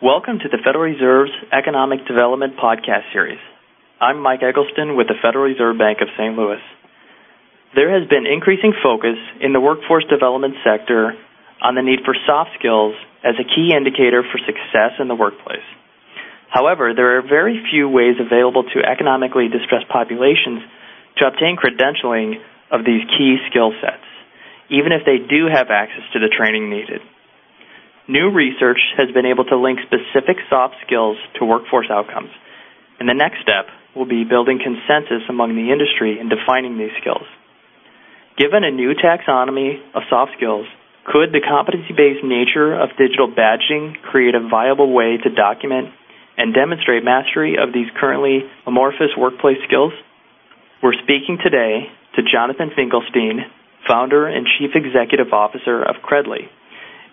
Welcome to the Federal Reserve's Economic Development Podcast Series. I'm Mike Eggleston with the Federal Reserve Bank of St. Louis. There has been increasing focus in the workforce development sector on the need for soft skills as a key indicator for success in the workplace. However, there are very few ways available to economically distressed populations to obtain credentialing of these key skill sets, even if they do have access to the training needed. New research has been able to link specific soft skills to workforce outcomes, and the next step will be building consensus among the industry in defining these skills. Given a new taxonomy of soft skills, could the competency based nature of digital badging create a viable way to document and demonstrate mastery of these currently amorphous workplace skills? We're speaking today to Jonathan Finkelstein, founder and chief executive officer of Credly,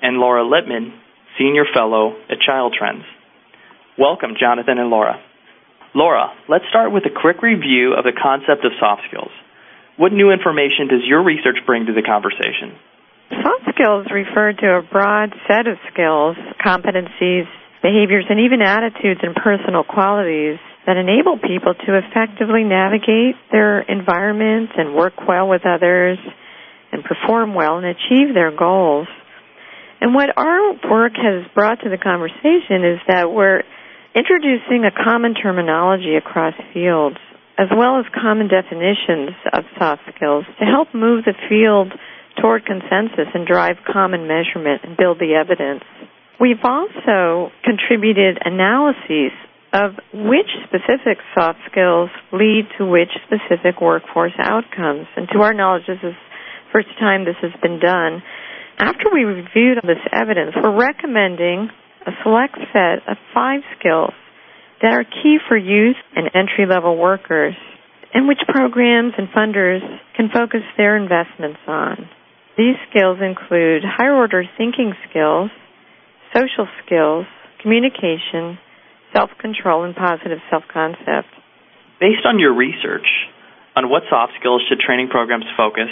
and Laura Lippman, senior fellow at Child Trends. Welcome, Jonathan and Laura. Laura, let's start with a quick review of the concept of soft skills. What new information does your research bring to the conversation? Soft skills refer to a broad set of skills, competencies, behaviors, and even attitudes and personal qualities that enable people to effectively navigate their environment and work well with others and perform well and achieve their goals. And what our work has brought to the conversation is that we're introducing a common terminology across fields as well as common definitions of soft skills to help move the field toward consensus and drive common measurement and build the evidence. We've also contributed analyses of which specific soft skills lead to which specific workforce outcomes. And to our knowledge, this is the first time this has been done. After we reviewed this evidence, we're recommending a select set of five skills that are key for youth and entry level workers and which programs and funders can focus their investments on. These skills include higher order thinking skills, social skills, communication, self-control, and positive self-concept. Based on your research, on what soft skills should training programs focus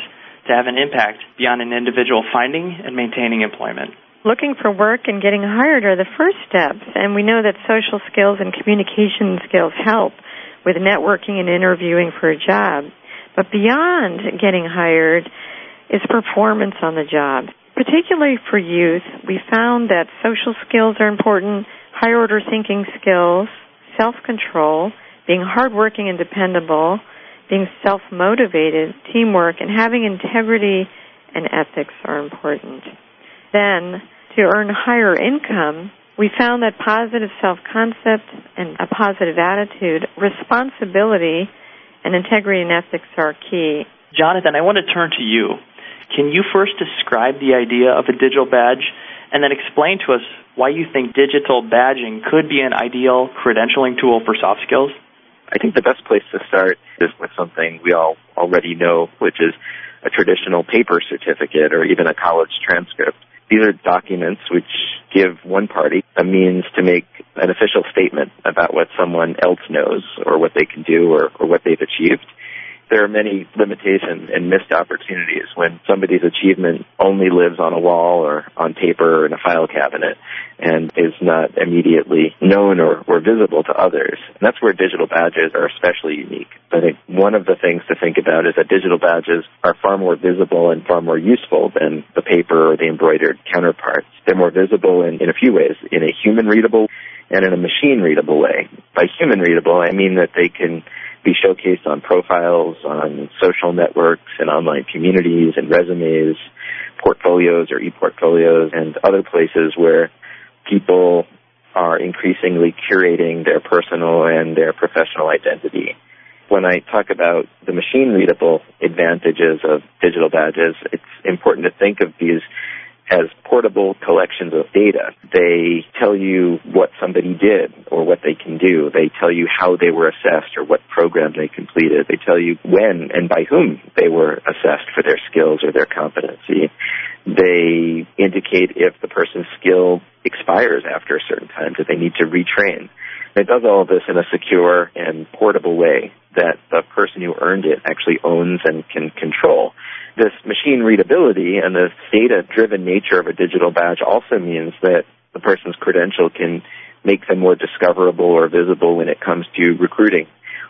to have an impact beyond an individual finding and maintaining employment? Looking for work and getting hired are the first steps, and we know that social skills and communication skills help with networking and interviewing for a job. But beyond getting hired, is performance on the job. Particularly for youth, we found that social skills are important, higher order thinking skills, self-control, being hardworking and dependable, being self-motivated, teamwork, and having integrity and ethics are important. Then, to earn higher income, we found that positive self-concept and a positive attitude, responsibility, and integrity and ethics are key. Jonathan, I want to turn to you. Can you first describe the idea of a digital badge and then explain to us why you think digital badging could be an ideal credentialing tool for soft skills? I think the best place to start is with something we all already know, which is a traditional paper certificate or even a college transcript. These are documents which give one party a means to make an official statement about what someone else knows or what they can do or, or what they've achieved there are many limitations and missed opportunities when somebody's achievement only lives on a wall or on paper or in a file cabinet and is not immediately known or, or visible to others. And that's where digital badges are especially unique. I think one of the things to think about is that digital badges are far more visible and far more useful than the paper or the embroidered counterparts. They're more visible in, in a few ways, in a human readable and in a machine readable way. By human readable, I mean that they can be showcased on profiles, on social networks and online communities and resumes, portfolios or e-portfolios and other places where people are increasingly curating their personal and their professional identity. When I talk about the machine readable advantages of digital badges, it's important to think of these as portable collections of data. They tell you what somebody did or what they can do. They tell you how they were assessed or what program they completed. They tell you when and by whom they were assessed for their skills or their competency. They indicate if the person's skill expires after a certain time, that they need to retrain. It does all of this in a secure and portable way that the person who earned it actually owns and can control. This machine readability and the data driven nature of a digital badge also means that the person's credential can make them more discoverable or visible when it comes to recruiting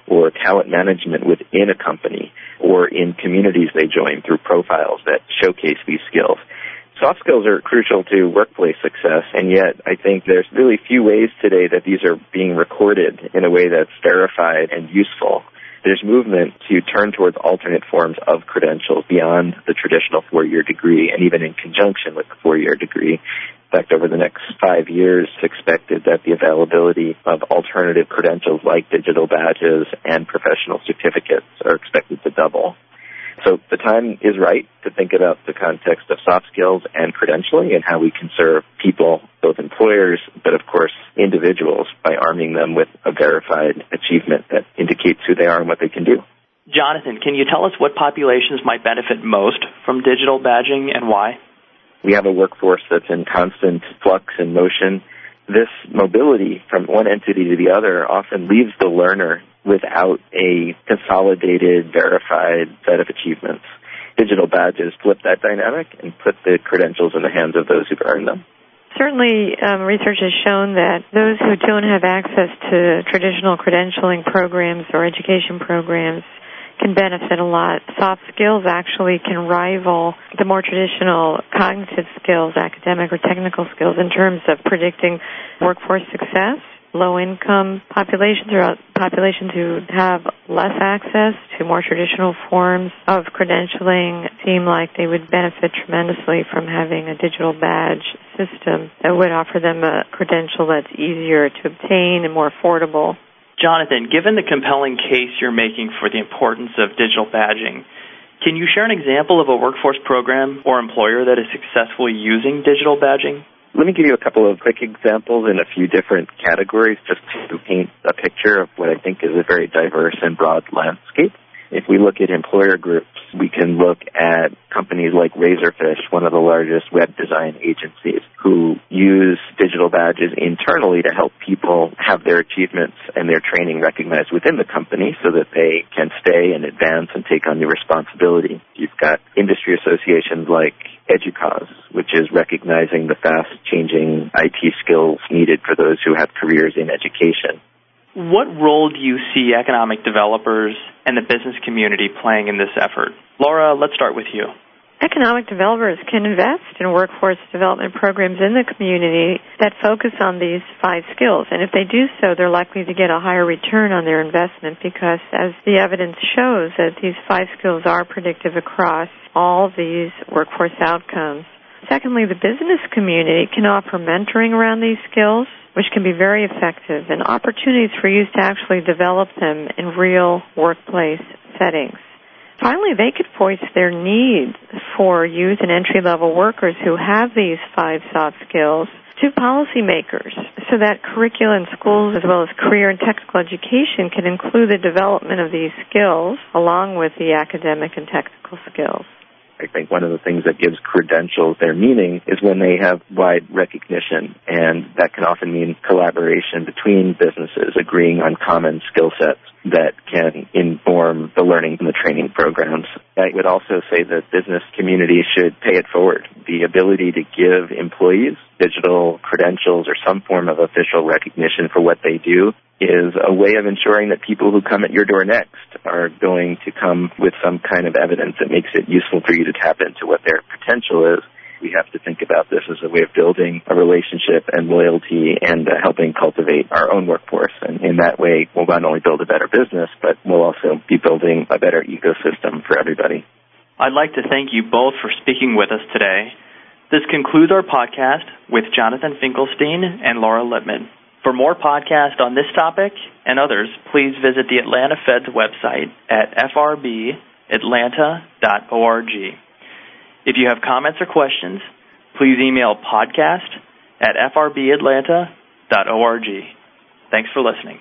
or talent management within a company or in communities they join through profiles that showcase these skills. Soft skills are crucial to workplace success, and yet I think there's really few ways today that these are being recorded in a way that's verified and useful. There's movement to turn towards alternate forms of credentials beyond the traditional four-year degree and even in conjunction with the four-year degree In fact, over the next five years, it's expected that the availability of alternative credentials like digital badges and professional certificates are expected to double. So the time is right to think about the context of soft skills and credentialing and how we can serve people, both employers, but of course individuals, by arming them with a verified achievement that indicates who they are and what they can do. Jonathan, can you tell us what populations might benefit most from digital badging and why? We have a workforce that's in constant flux and motion. This mobility from one entity to the other often leaves the learner without a consolidated, verified set of achievements. Digital badges flip that dynamic and put the credentials in the hands of those who've earned them. Certainly, um, research has shown that those who don't have access to traditional credentialing programs or education programs can benefit a lot. Soft skills actually can rival the more traditional cognitive skills, academic or technical skills, in terms of predicting workforce success. Low income populations or uh, populations who have less access to more traditional forms of credentialing seem like they would benefit tremendously from having a digital badge system that would offer them a credential that's easier to obtain and more affordable Jonathan, given the compelling case you're making for the importance of digital badging, can you share an example of a workforce program or employer that is successfully using digital badging? Let me give you a couple of quick examples in a few different categories just to paint a picture of what I think is a very diverse and broad landscape. If we look at employer groups, we can look at companies like Razorfish, one of the largest web design agencies, who use digital badges internally to help people have their achievements and their training recognized within the company so that they can stay and advance and take on new responsibility. You've got industry associations like EDUCAUSE, which is recognizing the fast changing IT skills needed for those who have careers in education. What role do you see economic developers and the business community playing in this effort? Laura, let's start with you. Economic developers can invest in workforce development programs in the community that focus on these five skills. And if they do so, they're likely to get a higher return on their investment because as the evidence shows that these five skills are predictive across all these workforce outcomes. Secondly, the business community can offer mentoring around these skills which can be very effective, and opportunities for youth to actually develop them in real workplace settings. Finally, they could voice their need for youth and entry level workers who have these five soft skills to policymakers so that curricula in schools as well as career and technical education can include the development of these skills along with the academic and technical skills. I think one of the things that gives credentials their meaning is when they have wide recognition, and that can often mean collaboration between businesses agreeing on common skill sets that can inform the learning and the training programs. I would also say that business community should pay it forward. The ability to give employees digital credentials or some form of official recognition for what they do is a way of ensuring that people who come at your door next are going to come with some kind of evidence that makes it useful for you to tap into what their potential is we have to think about this as a way of building a relationship and loyalty and uh, helping cultivate our own workforce. And in that way, we'll not only build a better business, but we'll also be building a better ecosystem for everybody. I'd like to thank you both for speaking with us today. This concludes our podcast with Jonathan Finkelstein and Laura Lippman. For more podcasts on this topic and others, please visit the Atlanta Fed's website at frbatlanta.org. If you have comments or questions, please email podcast at frbatlanta.org. Thanks for listening.